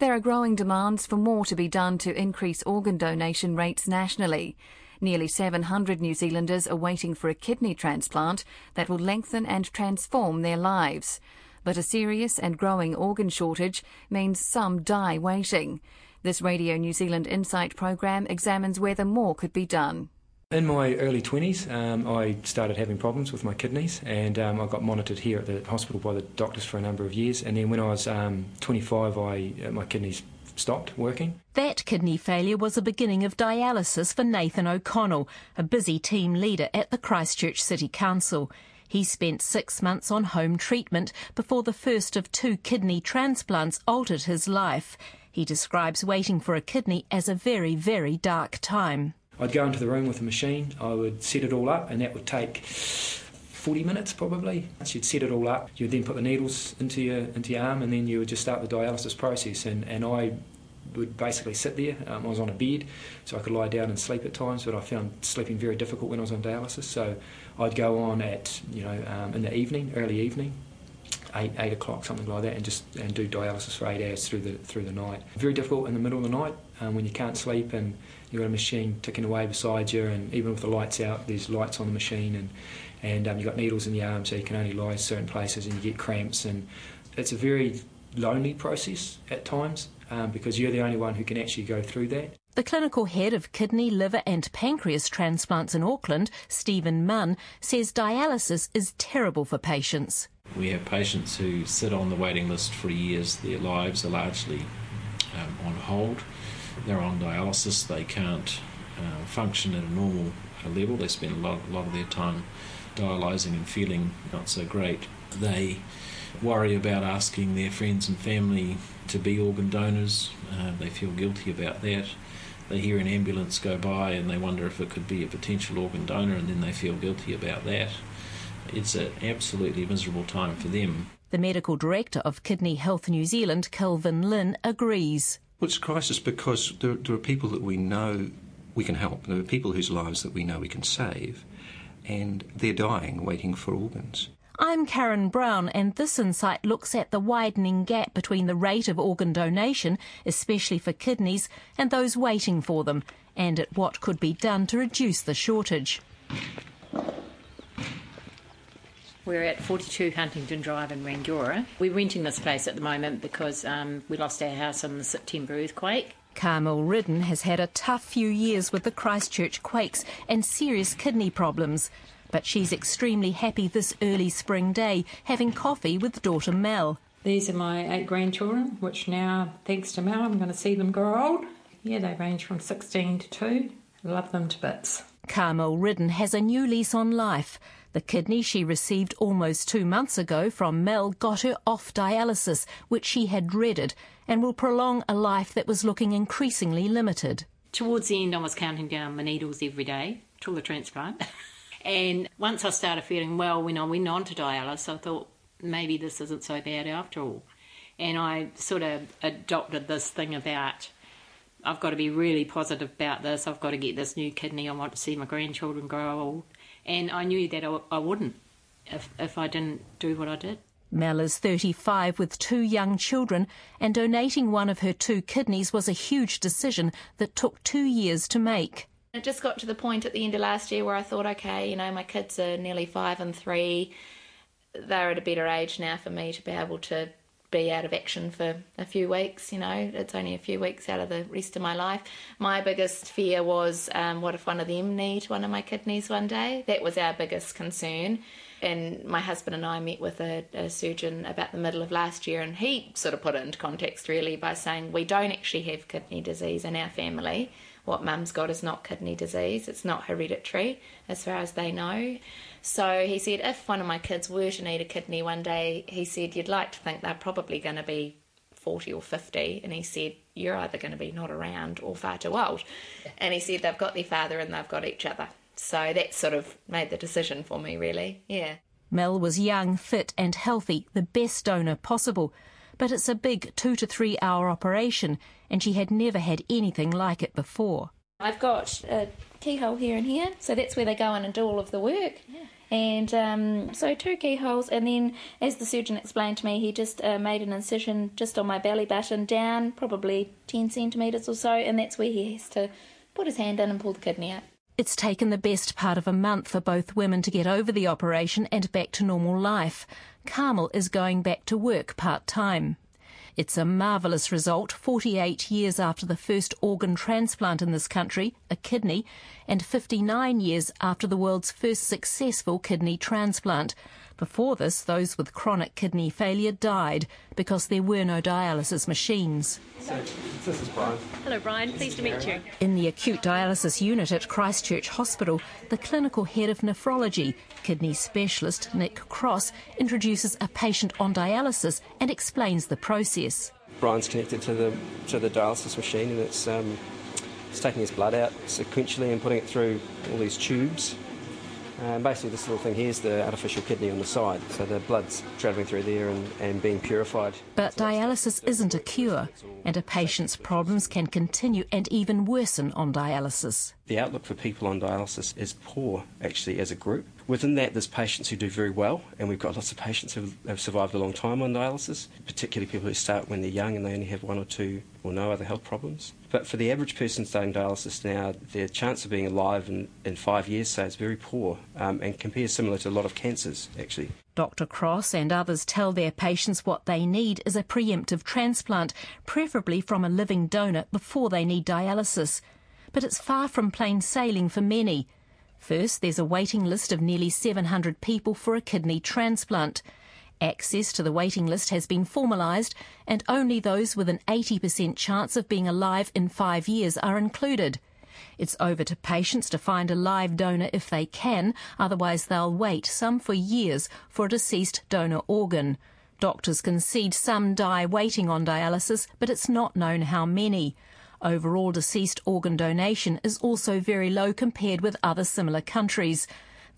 There are growing demands for more to be done to increase organ donation rates nationally. Nearly 700 New Zealanders are waiting for a kidney transplant that will lengthen and transform their lives. But a serious and growing organ shortage means some die waiting. This Radio New Zealand Insight program examines whether more could be done. In my early 20s, um, I started having problems with my kidneys, and um, I got monitored here at the hospital by the doctors for a number of years. And then when I was um, 25, I, uh, my kidneys stopped working. That kidney failure was the beginning of dialysis for Nathan O'Connell, a busy team leader at the Christchurch City Council. He spent six months on home treatment before the first of two kidney transplants altered his life. He describes waiting for a kidney as a very, very dark time. I'd go into the room with a machine, I would set it all up, and that would take 40 minutes probably. You'd set it all up, you'd then put the needles into your, into your arm, and then you would just start the dialysis process. And, and I would basically sit there. Um, I was on a bed, so I could lie down and sleep at times, but I found sleeping very difficult when I was on dialysis. So I'd go on at, you know, um, in the evening, early evening, eight eight o'clock, something like that, and just and do dialysis for eight hours through the through the night. Very difficult in the middle of the night um, when you can't sleep and you've got a machine ticking away beside you, and even with the lights out, there's lights on the machine, and and um, you've got needles in the arm, so you can only lie in certain places, and you get cramps, and it's a very lonely process at times um, because you're the only one who can actually go through that. The clinical head of kidney, liver, and pancreas transplants in Auckland, Stephen Munn, says dialysis is terrible for patients. We have patients who sit on the waiting list for years. Their lives are largely um, on hold. They're on dialysis. They can't uh, function at a normal uh, level. They spend a lot, a lot of their time dialysing and feeling not so great. They worry about asking their friends and family to be organ donors. Uh, they feel guilty about that. They hear an ambulance go by and they wonder if it could be a potential organ donor, and then they feel guilty about that. It's an absolutely miserable time for them. The medical director of Kidney Health New Zealand, Kelvin Lynn, agrees. Well, it's a crisis because there, there are people that we know we can help. There are people whose lives that we know we can save, and they're dying waiting for organs. I'm Karen Brown, and this insight looks at the widening gap between the rate of organ donation, especially for kidneys, and those waiting for them, and at what could be done to reduce the shortage. We're at 42 Huntington Drive in Rangiora. We're renting this place at the moment because um, we lost our house in the September earthquake. Carmel Ridden has had a tough few years with the Christchurch quakes and serious kidney problems. But she's extremely happy this early spring day, having coffee with daughter Mel. These are my eight grandchildren, which now, thanks to Mel, I'm going to see them grow old. Yeah, they range from 16 to 2. Love them to bits. Carmel Ridden has a new lease on life. The kidney she received almost two months ago from Mel got her off dialysis, which she had dreaded, and will prolong a life that was looking increasingly limited. Towards the end, I was counting down my needles every day till the transplant. and once I started feeling well, when I went on to dialysis, I thought maybe this isn't so bad after all. And I sort of adopted this thing about I've got to be really positive about this. I've got to get this new kidney. I want to see my grandchildren grow old. And I knew that I, I wouldn't if, if I didn't do what I did. Mel is 35 with two young children, and donating one of her two kidneys was a huge decision that took two years to make. It just got to the point at the end of last year where I thought, okay, you know, my kids are nearly five and three. They're at a better age now for me to be able to be out of action for a few weeks. You know, it's only a few weeks out of the rest of my life. My biggest fear was um, what if one of them need one of my kidneys one day? That was our biggest concern. And my husband and I met with a, a surgeon about the middle of last year, and he sort of put it into context really by saying, We don't actually have kidney disease in our family. What mum's got is not kidney disease, it's not hereditary as far as they know. So he said, if one of my kids were to need a kidney one day, he said, you'd like to think they're probably going to be 40 or 50. And he said, you're either going to be not around or far too old. And he said, they've got their father and they've got each other. So that sort of made the decision for me, really. Yeah. Mel was young, fit, and healthy, the best donor possible. But it's a big two to three hour operation, and she had never had anything like it before. I've got a keyhole here and here, so that's where they go in and do all of the work. Yeah. And um, so two keyholes, and then as the surgeon explained to me, he just uh, made an incision just on my belly button down, probably 10 centimetres or so, and that's where he has to put his hand in and pull the kidney out. It's taken the best part of a month for both women to get over the operation and back to normal life. Carmel is going back to work part time. It's a marvellous result 48 years after the first organ transplant in this country, a kidney, and 59 years after the world's first successful kidney transplant. Before this, those with chronic kidney failure died because there were no dialysis machines. So, this is Brian. Hello, Brian. Pleased to meet you. In the acute dialysis unit at Christchurch Hospital, the clinical head of nephrology, kidney specialist Nick Cross, introduces a patient on dialysis and explains the process. Brian's connected to the to the dialysis machine, and it's um, it's taking his blood out sequentially and putting it through all these tubes Uh, and basically, this little thing here is the artificial kidney on the side, so the blood's travelling through there and, and being purified. But dialysis isn't a cure, and a patient's problems can continue and even worsen on dialysis. The outlook for people on dialysis is poor, actually, as a group. Within that, there's patients who do very well, and we've got lots of patients who have survived a long time on dialysis, particularly people who start when they're young and they only have one or two or no other health problems. But for the average person starting dialysis now, their chance of being alive in, in five years, say, is very poor um, and compares similar to a lot of cancers, actually. Dr. Cross and others tell their patients what they need is a preemptive transplant, preferably from a living donor before they need dialysis. But it's far from plain sailing for many. First, there's a waiting list of nearly 700 people for a kidney transplant. Access to the waiting list has been formalised, and only those with an 80% chance of being alive in five years are included. It's over to patients to find a live donor if they can, otherwise, they'll wait, some for years, for a deceased donor organ. Doctors concede some die waiting on dialysis, but it's not known how many. Overall deceased organ donation is also very low compared with other similar countries.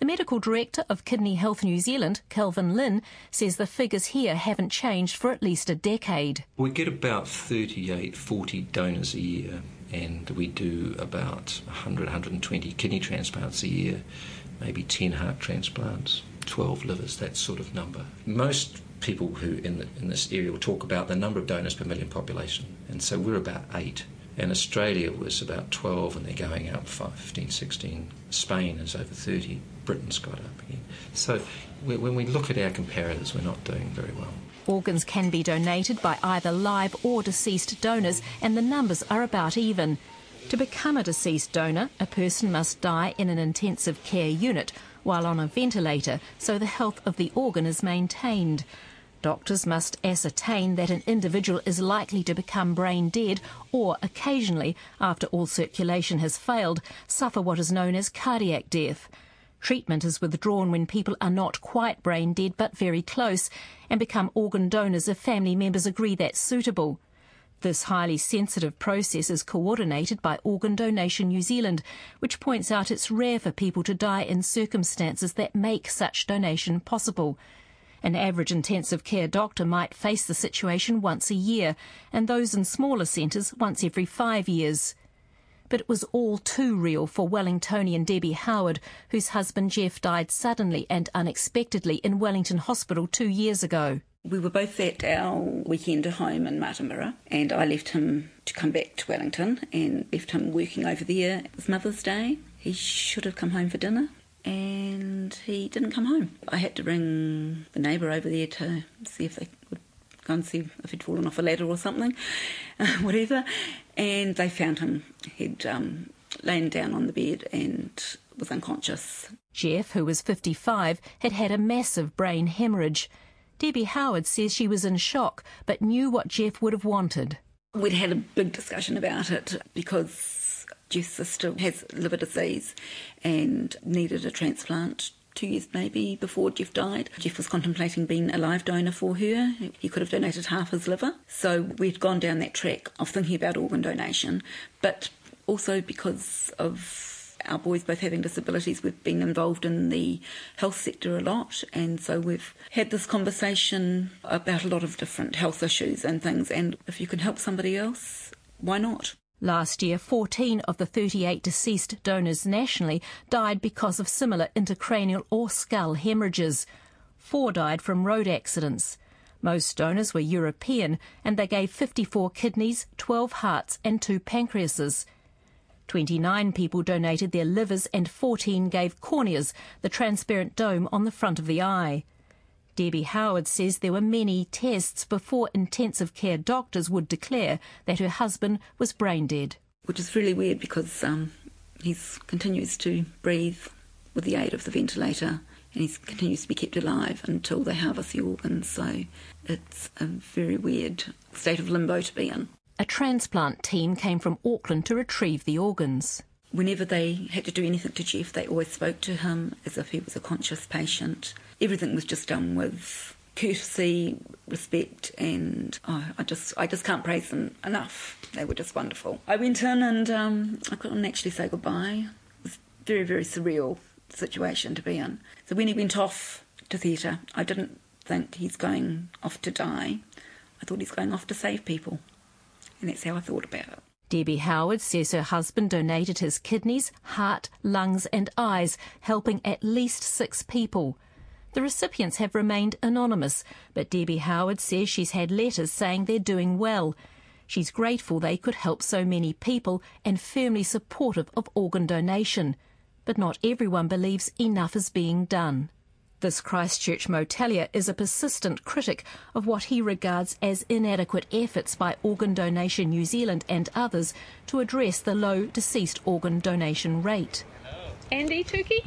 The medical director of Kidney Health New Zealand, Kelvin Lynn, says the figures here haven't changed for at least a decade. We get about 38, 40 donors a year, and we do about 100, 120 kidney transplants a year, maybe 10 heart transplants, 12 livers, that sort of number. Most people who in, the, in this area will talk about the number of donors per million population, and so we're about eight. And Australia was about 12 and they're going up 15, 16. Spain is over 30. Britain's got up again. So when we look at our comparators, we're not doing very well. Organs can be donated by either live or deceased donors, and the numbers are about even. To become a deceased donor, a person must die in an intensive care unit while on a ventilator so the health of the organ is maintained. Doctors must ascertain that an individual is likely to become brain dead or occasionally, after all circulation has failed, suffer what is known as cardiac death. Treatment is withdrawn when people are not quite brain dead but very close and become organ donors if family members agree that's suitable. This highly sensitive process is coordinated by Organ Donation New Zealand, which points out it's rare for people to die in circumstances that make such donation possible. An average intensive care doctor might face the situation once a year, and those in smaller centres once every five years. But it was all too real for Wellingtonian Debbie Howard, whose husband Jeff died suddenly and unexpectedly in Wellington Hospital two years ago. We were both at our weekend home in Martinborough, and I left him to come back to Wellington and left him working over there. It was Mother's Day. He should have come home for dinner, and he didn't come home. I had to ring the neighbour over there to see if they would see if he'd fallen off a ladder or something, uh, whatever. And they found him. He'd um, lain down on the bed and was unconscious. Jeff, who was 55, had had a massive brain hemorrhage. Debbie Howard says she was in shock but knew what Jeff would have wanted. We'd had a big discussion about it because Jeff's sister has liver disease and needed a transplant two years maybe before Jeff died. Jeff was contemplating being a live donor for her. He could have donated half his liver. So we'd gone down that track of thinking about organ donation, but also because of our boys both having disabilities, we've been involved in the health sector a lot, and so we've had this conversation about a lot of different health issues and things. And if you can help somebody else, why not? Last year, 14 of the 38 deceased donors nationally died because of similar intracranial or skull hemorrhages. Four died from road accidents. Most donors were European and they gave 54 kidneys, 12 hearts, and two pancreases. 29 people donated their livers and 14 gave corneas, the transparent dome on the front of the eye. Debbie Howard says there were many tests before intensive care doctors would declare that her husband was brain dead. Which is really weird because um, he continues to breathe with the aid of the ventilator and he continues to be kept alive until they harvest the organs. So it's a very weird state of limbo to be in. A transplant team came from Auckland to retrieve the organs. Whenever they had to do anything to Jeff, they always spoke to him as if he was a conscious patient. Everything was just done with courtesy, respect, and oh, I just I just can't praise them enough. They were just wonderful. I went in and um, I couldn't actually say goodbye. It was very very surreal situation to be in. So when he went off to theatre, I didn't think he's going off to die. I thought he's going off to save people. And that's how I thought about it. Debbie Howard says her husband donated his kidneys, heart, lungs, and eyes, helping at least six people. The recipients have remained anonymous, but Debbie Howard says she's had letters saying they're doing well. She's grateful they could help so many people and firmly supportive of organ donation. But not everyone believes enough is being done. This Christchurch motelier is a persistent critic of what he regards as inadequate efforts by Organ Donation New Zealand and others to address the low deceased organ donation rate. Andy Tookey?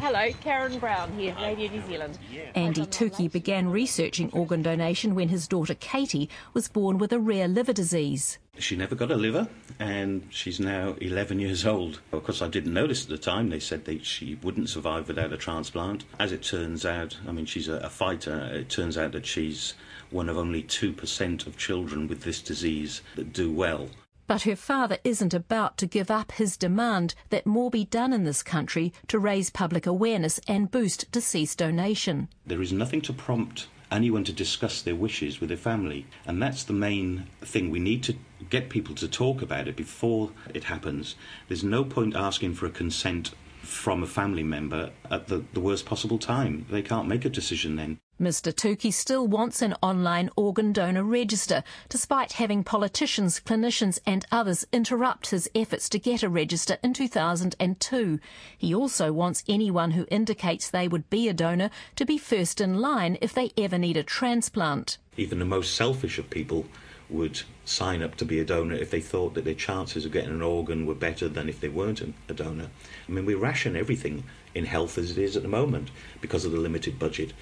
Hello, Karen Brown here, Radio New Zealand. Andy Tookey began researching organ donation when his daughter Katie was born with a rare liver disease. She never got a liver, and she's now 11 years old. Of course, I didn't notice at the time. They said that she wouldn't survive without a transplant. As it turns out, I mean, she's a, a fighter. It turns out that she's one of only 2% of children with this disease that do well. But her father isn't about to give up his demand that more be done in this country to raise public awareness and boost deceased donation. There is nothing to prompt anyone to discuss their wishes with their family. And that's the main thing. We need to get people to talk about it before it happens. There's no point asking for a consent from a family member at the, the worst possible time. They can't make a decision then. Mr. Tookey still wants an online organ donor register, despite having politicians, clinicians, and others interrupt his efforts to get a register in 2002. He also wants anyone who indicates they would be a donor to be first in line if they ever need a transplant. Even the most selfish of people would sign up to be a donor if they thought that their chances of getting an organ were better than if they weren't a donor. I mean, we ration everything in health as it is at the moment because of the limited budget.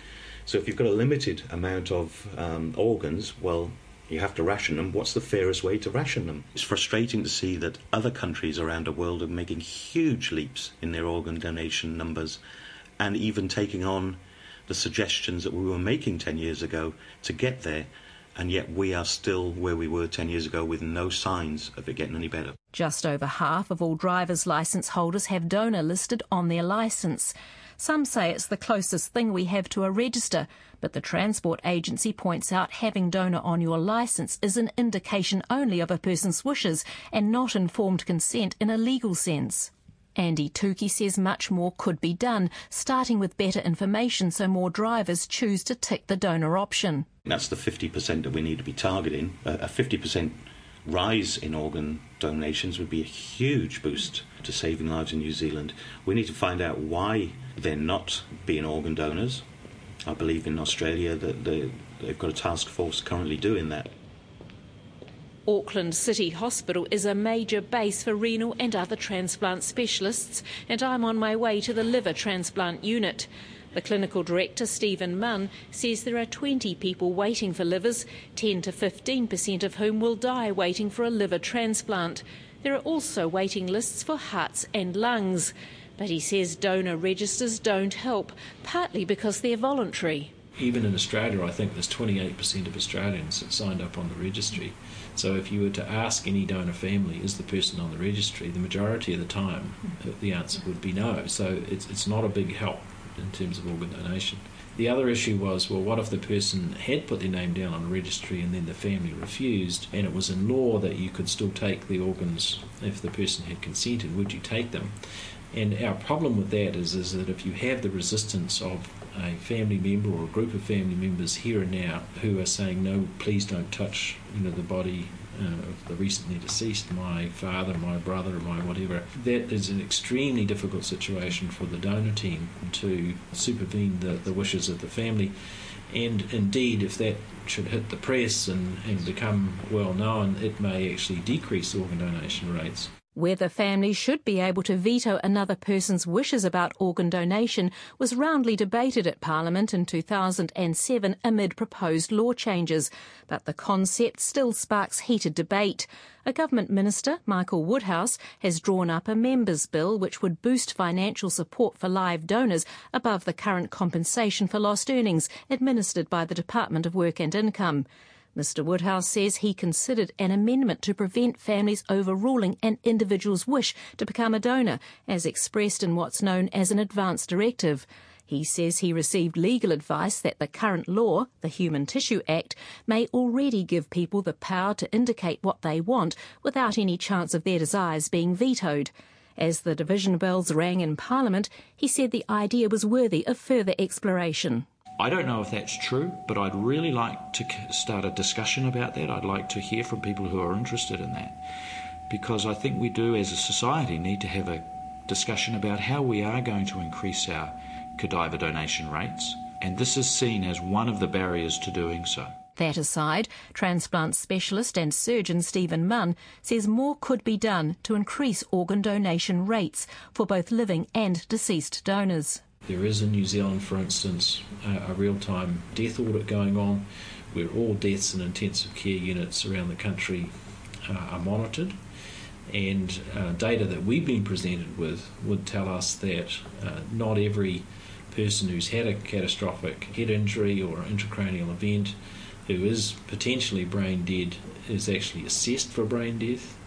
So if you've got a limited amount of um, organs, well, you have to ration them. What's the fairest way to ration them? It's frustrating to see that other countries around the world are making huge leaps in their organ donation numbers and even taking on the suggestions that we were making 10 years ago to get there and yet we are still where we were 10 years ago with no signs of it getting any better. Just over half of all driver's licence holders have donor listed on their licence. Some say it's the closest thing we have to a register, but the Transport Agency points out having donor on your licence is an indication only of a person's wishes and not informed consent in a legal sense. Andy Tookey says much more could be done, starting with better information so more drivers choose to tick the donor option. That's the 50% that we need to be targeting. Uh, a 50% rise in organ donations would be a huge boost to saving lives in New Zealand. We need to find out why they're not being organ donors. I believe in Australia that they've got a task force currently doing that. Auckland City Hospital is a major base for renal and other transplant specialists, and I'm on my way to the liver transplant unit. The clinical director, Stephen Munn, says there are 20 people waiting for livers, 10 to 15% of whom will die waiting for a liver transplant. There are also waiting lists for hearts and lungs. But he says donor registers don't help, partly because they're voluntary. Even in Australia, I think there's 28% of Australians that signed up on the registry. So if you were to ask any donor family, is the person on the registry, the majority of the time hmm. the answer would be no. So it's, it's not a big help in terms of organ donation. The other issue was, well, what if the person had put their name down on a registry and then the family refused, and it was in law that you could still take the organs if the person had consented? Would you take them? And our problem with that is, is that if you have the resistance of a family member or a group of family members here and now who are saying, no, please don't touch you know, the body uh, of the recently deceased, my father, my brother, my whatever, that is an extremely difficult situation for the donor team to supervene the, the wishes of the family. And indeed, if that should hit the press and, and become well known, it may actually decrease organ donation rates. Whether families should be able to veto another person's wishes about organ donation was roundly debated at Parliament in 2007 amid proposed law changes, but the concept still sparks heated debate. A government minister, Michael Woodhouse, has drawn up a members' bill which would boost financial support for live donors above the current compensation for lost earnings administered by the Department of Work and Income. Mr Woodhouse says he considered an amendment to prevent families overruling an individual's wish to become a donor, as expressed in what's known as an advance directive. He says he received legal advice that the current law, the Human Tissue Act, may already give people the power to indicate what they want without any chance of their desires being vetoed. As the division bells rang in Parliament, he said the idea was worthy of further exploration. I don't know if that's true, but I'd really like to start a discussion about that. I'd like to hear from people who are interested in that. Because I think we do, as a society, need to have a discussion about how we are going to increase our cadaver donation rates. And this is seen as one of the barriers to doing so. That aside, transplant specialist and surgeon Stephen Munn says more could be done to increase organ donation rates for both living and deceased donors. There is in New Zealand, for instance, a, a real time death audit going on where all deaths in intensive care units around the country uh, are monitored. And uh, data that we've been presented with would tell us that uh, not every person who's had a catastrophic head injury or intracranial event who is potentially brain dead is actually assessed for brain death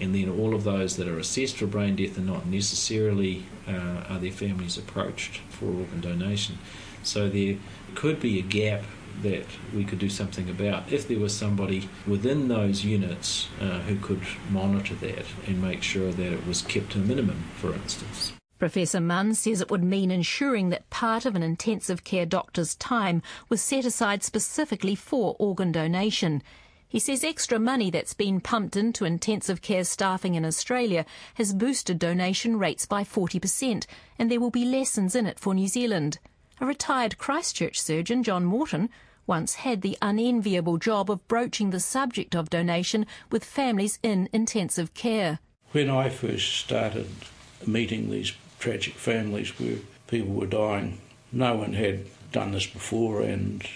and then all of those that are assessed for brain death are not necessarily uh, are their families approached for organ donation. So there could be a gap that we could do something about if there was somebody within those units uh, who could monitor that and make sure that it was kept to a minimum, for instance. Professor Munn says it would mean ensuring that part of an intensive care doctor's time was set aside specifically for organ donation. He says extra money that's been pumped into intensive care staffing in Australia has boosted donation rates by 40%, and there will be lessons in it for New Zealand. A retired Christchurch surgeon, John Morton, once had the unenviable job of broaching the subject of donation with families in intensive care. When I first started meeting these tragic families where people were dying, no one had done this before, and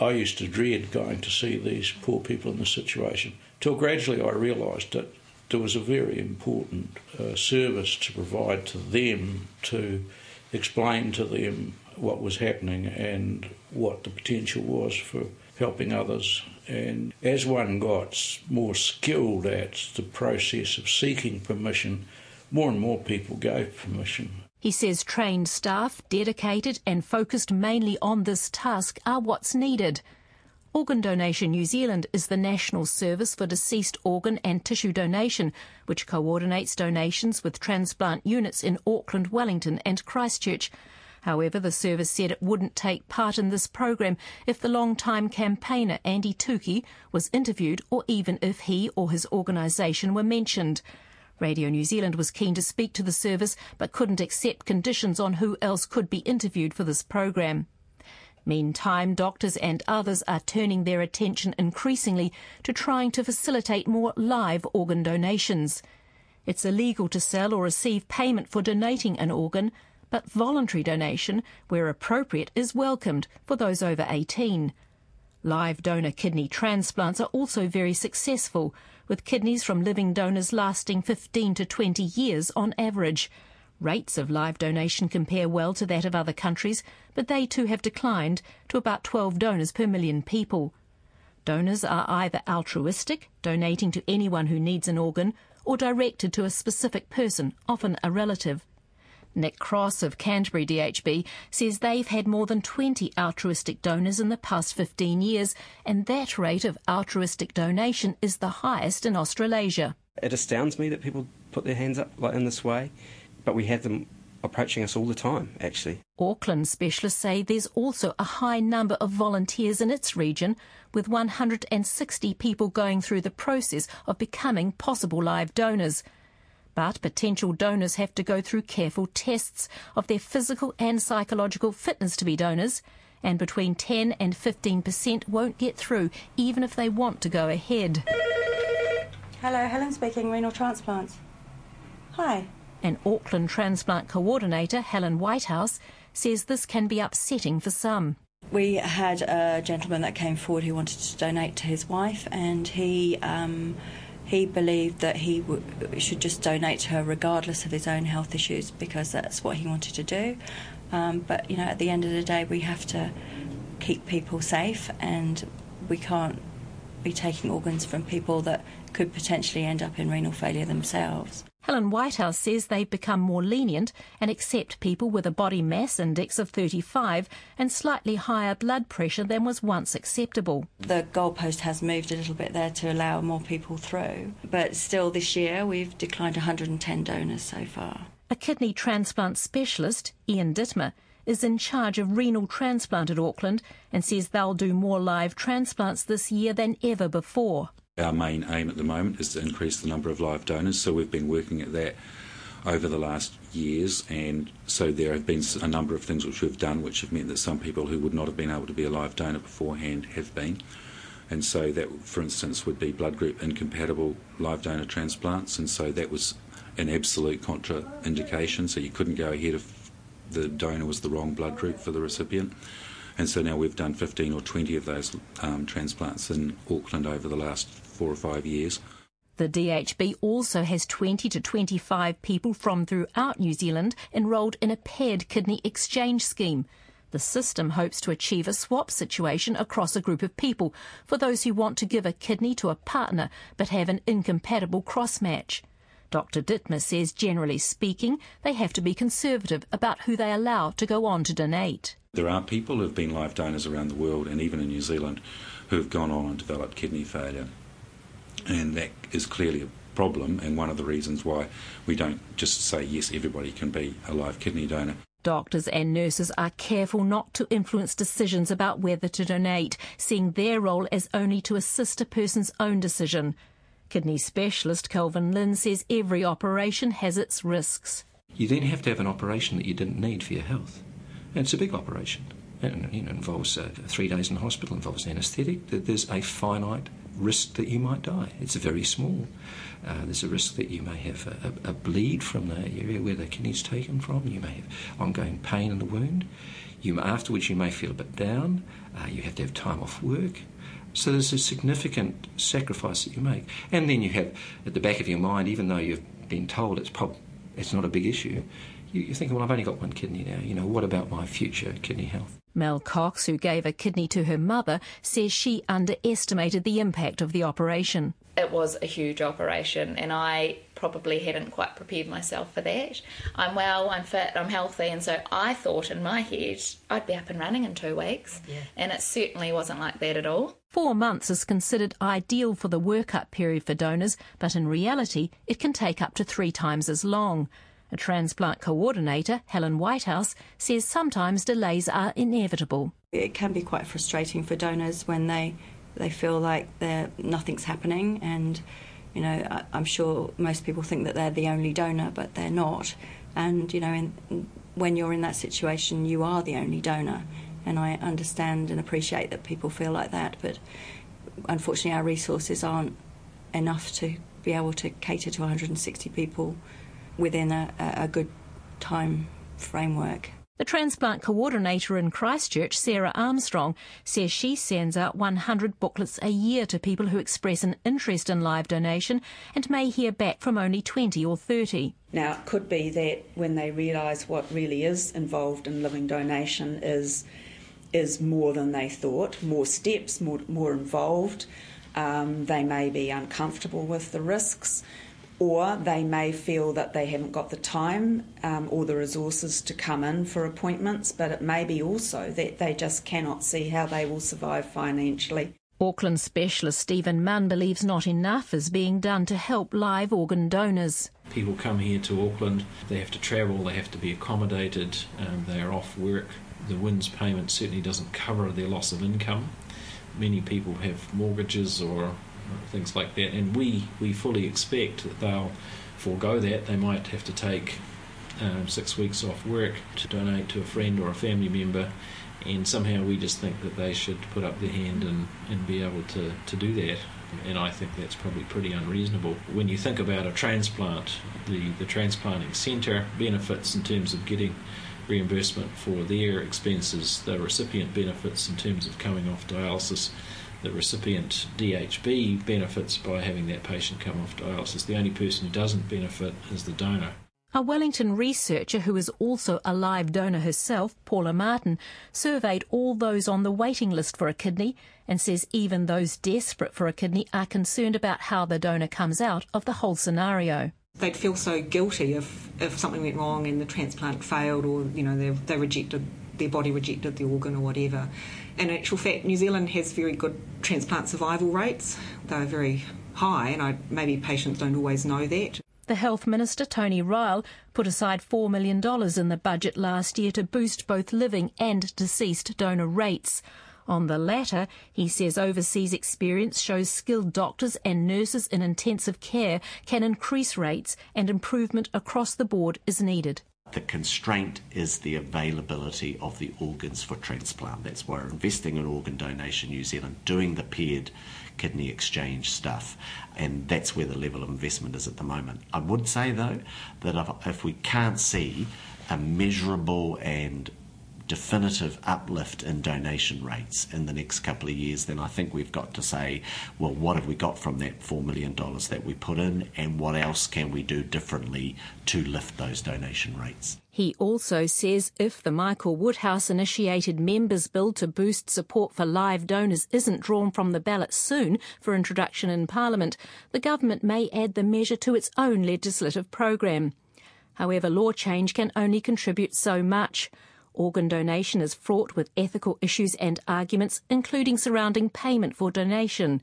I used to dread going to see these poor people in this situation. Till gradually I realised that there was a very important uh, service to provide to them to explain to them what was happening and what the potential was for helping others. And as one got more skilled at the process of seeking permission, more and more people gave permission. He says trained staff, dedicated and focused mainly on this task, are what's needed. Organ Donation New Zealand is the national service for deceased organ and tissue donation, which coordinates donations with transplant units in Auckland, Wellington, and Christchurch. However, the service said it wouldn't take part in this program if the long-time campaigner Andy Tookey was interviewed or even if he or his organisation were mentioned. Radio New Zealand was keen to speak to the service but couldn't accept conditions on who else could be interviewed for this program. Meantime, doctors and others are turning their attention increasingly to trying to facilitate more live organ donations. It's illegal to sell or receive payment for donating an organ, but voluntary donation, where appropriate, is welcomed for those over 18. Live donor kidney transplants are also very successful, with kidneys from living donors lasting 15 to 20 years on average. Rates of live donation compare well to that of other countries, but they too have declined to about 12 donors per million people. Donors are either altruistic, donating to anyone who needs an organ, or directed to a specific person, often a relative. Nick Cross of Canterbury DHB says they've had more than 20 altruistic donors in the past 15 years, and that rate of altruistic donation is the highest in Australasia. It astounds me that people put their hands up like in this way, but we have them approaching us all the time, actually. Auckland specialists say there's also a high number of volunteers in its region, with 160 people going through the process of becoming possible live donors. But potential donors have to go through careful tests of their physical and psychological fitness to be donors, and between 10 and 15% won't get through, even if they want to go ahead. Hello, Helen speaking, renal transplants. Hi. An Auckland transplant coordinator, Helen Whitehouse, says this can be upsetting for some. We had a gentleman that came forward who wanted to donate to his wife, and he um, he believed that he w- should just donate to her regardless of his own health issues because that's what he wanted to do. Um, but you know, at the end of the day, we have to keep people safe, and we can't be taking organs from people that could potentially end up in renal failure themselves. Helen Whitehouse says they've become more lenient and accept people with a body mass index of 35 and slightly higher blood pressure than was once acceptable. The goalpost has moved a little bit there to allow more people through, but still this year we've declined 110 donors so far. A kidney transplant specialist, Ian Dittmer, is in charge of renal transplant at Auckland and says they'll do more live transplants this year than ever before. Our main aim at the moment is to increase the number of live donors, so we've been working at that over the last years, and so there have been a number of things which we've done which have meant that some people who would not have been able to be a live donor beforehand have been. And so that, for instance, would be blood group incompatible live donor transplants, and so that was an absolute contraindication, so you couldn't go ahead if the donor was the wrong blood group for the recipient. And so now we've done 15 or 20 of those um, transplants in Auckland over the last four or five years. The DHB also has 20 to 25 people from throughout New Zealand enrolled in a paired kidney exchange scheme. The system hopes to achieve a swap situation across a group of people for those who want to give a kidney to a partner but have an incompatible cross match. Dr. Dittmer says, generally speaking, they have to be conservative about who they allow to go on to donate. There are people who have been live donors around the world and even in New Zealand who have gone on and developed kidney failure. And that is clearly a problem and one of the reasons why we don't just say, yes, everybody can be a live kidney donor. Doctors and nurses are careful not to influence decisions about whether to donate, seeing their role as only to assist a person's own decision. Kidney specialist Kelvin Lynn says every operation has its risks. You then have to have an operation that you didn't need for your health. And it's a big operation. And you know, involves uh, three days in hospital, involves anaesthetic. There's a finite risk that you might die. It's very small. Uh, there's a risk that you may have a, a, bleed from the area where the kidney's taken from. You may have ongoing pain in the wound. You, afterwards, you may feel a bit down. Uh, you have to have time off work. So there's a significant sacrifice that you make. And then you have at the back of your mind, even though you've been told it's, prob- it's not a big issue, you, you think, well, I've only got one kidney now. You know, what about my future kidney health? Mel Cox, who gave a kidney to her mother, says she underestimated the impact of the operation. It was a huge operation, and I probably hadn't quite prepared myself for that. I'm well, I'm fit, I'm healthy, and so I thought in my head I'd be up and running in two weeks, yeah. and it certainly wasn't like that at all. Four months is considered ideal for the workup period for donors, but in reality, it can take up to three times as long. A transplant coordinator, Helen Whitehouse, says sometimes delays are inevitable. It can be quite frustrating for donors when they they feel like nothing's happening and you know I, am sure most people think that they're the only donor but they're not and you know in, when you're in that situation you are the only donor and I understand and appreciate that people feel like that but unfortunately our resources aren't enough to be able to cater to 160 people within a, a good time framework. The transplant coordinator in Christchurch, Sarah Armstrong, says she sends out 100 booklets a year to people who express an interest in live donation and may hear back from only 20 or 30. Now, it could be that when they realise what really is involved in living donation is is more than they thought, more steps, more, more involved. Um, they may be uncomfortable with the risks or they may feel that they haven't got the time um, or the resources to come in for appointments, but it may be also that they just cannot see how they will survive financially. Auckland specialist Stephen Munn believes not enough is being done to help live organ donors. People come here to Auckland, they have to travel, they have to be accommodated, um, they are off work. The WINZ payment certainly doesn't cover their loss of income. Many people have mortgages or things like that, and we, we fully expect that they'll forego that. They might have to take um, six weeks off work to donate to a friend or a family member, and somehow we just think that they should put up their hand and, and be able to, to do that. And I think that's probably pretty unreasonable. When you think about a transplant, the, the transplanting centre benefits in terms of getting reimbursement for their expenses, the recipient benefits in terms of coming off dialysis, the recipient DHB benefits by having that patient come off dialysis. The only person who doesn't benefit is the donor. A Wellington researcher who is also a live donor herself, Paula Martin, surveyed all those on the waiting list for a kidney and says even those desperate for a kidney are concerned about how the donor comes out of the whole scenario they'd feel so guilty if, if something went wrong and the transplant failed or you know they, they rejected their body rejected the organ or whatever. In actual fact, New Zealand has very good transplant survival rates. They're very high, and I, maybe patients don't always know that. The Health Minister, Tony Ryall, put aside $4 million in the budget last year to boost both living and deceased donor rates. On the latter, he says overseas experience shows skilled doctors and nurses in intensive care can increase rates and improvement across the board is needed. The constraint is the availability of the organs for transplant. That's why we're investing in Organ Donation New Zealand, doing the paired kidney exchange stuff, and that's where the level of investment is at the moment. I would say, though, that if, if we can't see a measurable and definitive uplift in donation rates in the next couple of years, then I think we've got to say, well, what have we got from that $4 million that we put in, and what else can we do differently to lift those donation rates? He also says if the Michael Woodhouse initiated members' bill to boost support for live donors isn't drawn from the ballot soon for introduction in Parliament, the government may add the measure to its own legislative program. However, law change can only contribute so much. Organ donation is fraught with ethical issues and arguments, including surrounding payment for donation.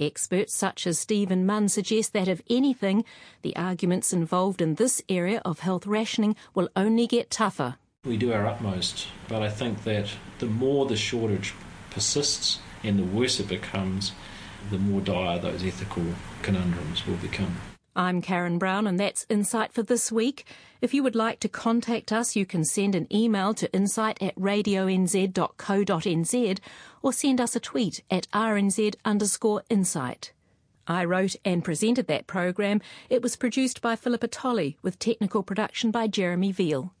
Experts such as Stephen Munn suggest that, if anything, the arguments involved in this area of health rationing will only get tougher. We do our utmost, but I think that the more the shortage persists and the worse it becomes, the more dire those ethical conundrums will become. I'm Karen Brown, and that's Insight for this week. If you would like to contact us, you can send an email to insight at radionz.co.nz or send us a tweet at rnz underscore insight. I wrote and presented that program. It was produced by Philippa Tolley with technical production by Jeremy Veal.